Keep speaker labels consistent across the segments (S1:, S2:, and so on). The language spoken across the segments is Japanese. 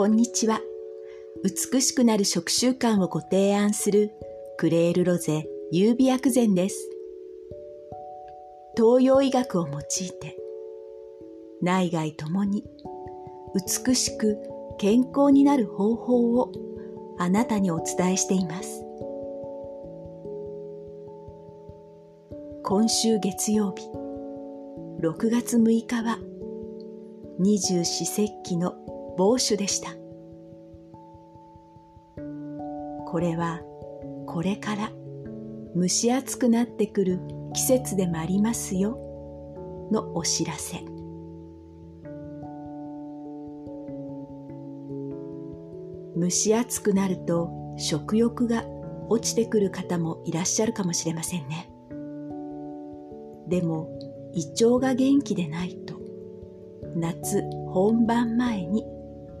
S1: こんにちは。美しくなる食習慣をご提案するクレールロゼ優美薬膳です。東洋医学を用いて内外ともに美しく健康になる方法をあなたにお伝えしています。今週月曜日6月6日は二十四節気の某種でした。これはこれから蒸し暑くなってくる季節でもありますよのお知らせ。蒸し暑くなると食欲が落ちてくる方もいらっしゃるかもしれませんね。でも胃腸が元気でないと夏本番前に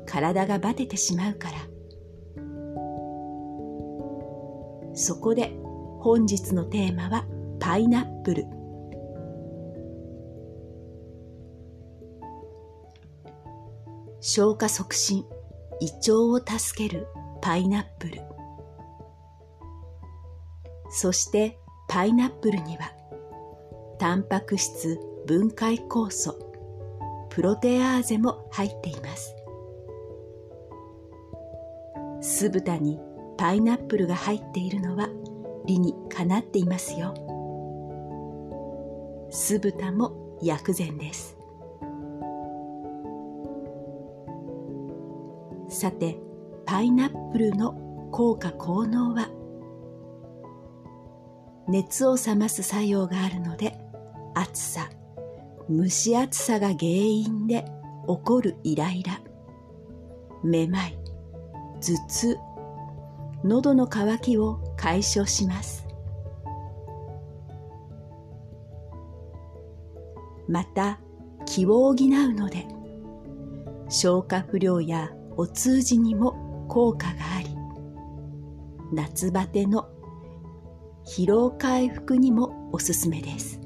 S1: 体がバテてしまうから。そこで本日のテーマはパイナップル。消化促進胃腸を助けるパイナップル。そしてパイナップルにはタンパク質分解酵素プロテアーゼも入っています。酢豚にパイナップルが入っているのは理にかなっていますよ。酢豚も薬膳です。さてパイナップルの効果効能は？熱を冷ます作用があるので暑さ蒸し暑さが原因で起こるイライラ。めまい頭痛。喉の渇きを解消します。また気を補うので消化不良やお通じにも効果があり夏バテの疲労回復にもおすすめです。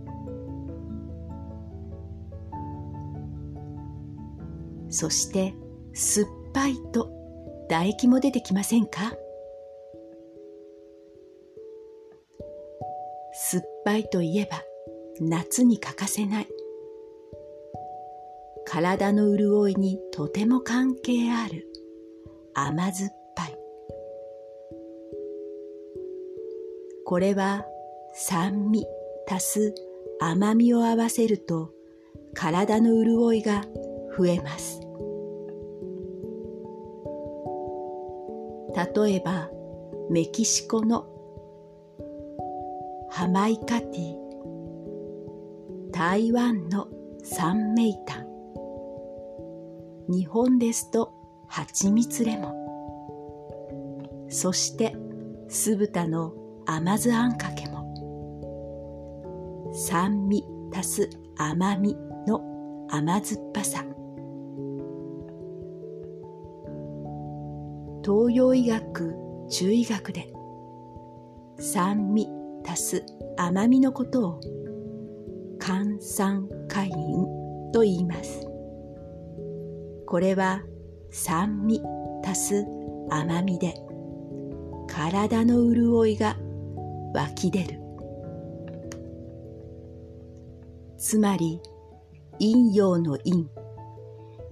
S1: そして酸っぱいと唾液も出てきませんか？酸っぱいといえば夏に欠かせない。体の潤いにとても関係ある。甘酸っぱい。これは酸味足す甘みを合わせると体の潤いが増えます。例えばメキシコのハマイカティ。台湾のサンメイタン日本ですと蜂蜜レモン。そして酢豚の甘酢あんかけも。酸味足す甘みの甘酸っぱさ。東洋医学中医学で酸味足す甘みのことを肝酸カインと言います。これは酸味足す甘みで体の潤いが湧き出る。つまり陰陽の陰。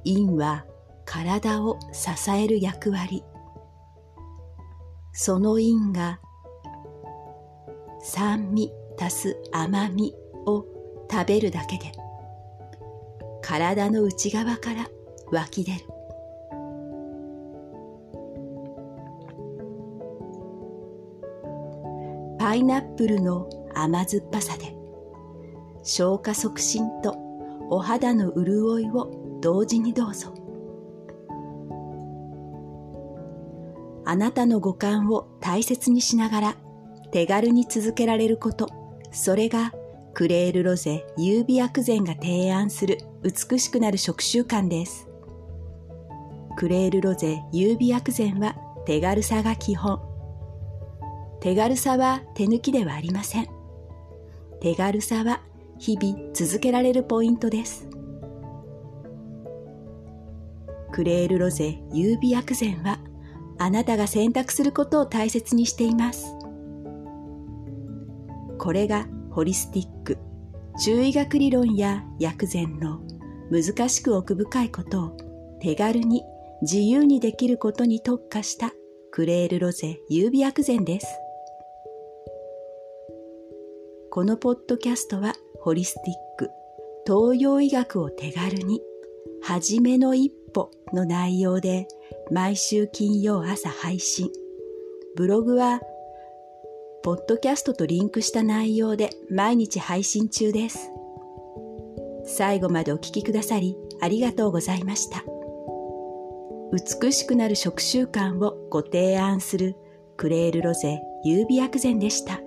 S1: 陰は体を支える役割。その因が酸味足す甘みを食べるだけで体の内側から湧き出るパイナップルの甘酸っぱさで消化促進とお肌の潤いを同時にどうぞ。あなたの五感を大切にしながら手軽に続けられること、それがクレールロゼ優美薬膳が提案する美しくなる食習慣です。クレールロゼ優美薬膳は手軽さが基本。手軽さは手抜きではありません。手軽さは日々続けられるポイントです。クレールロゼ優美薬膳はあなたが選択することを大切にしています。これがホリスティック、中医学理論や薬膳の難しく奥深いことを手軽に自由にできることに特化したクレールロゼ優美薬膳です。このポッドキャストはホリスティック、東洋医学を手軽に、はじめの一歩の内容で毎週金曜朝配信。ブログは、ポッドキャストとリンクした内容で毎日配信中です。最後までお聴きくださりありがとうございました。美しくなる食習慣をご提案するクレールロゼ優美薬膳でした。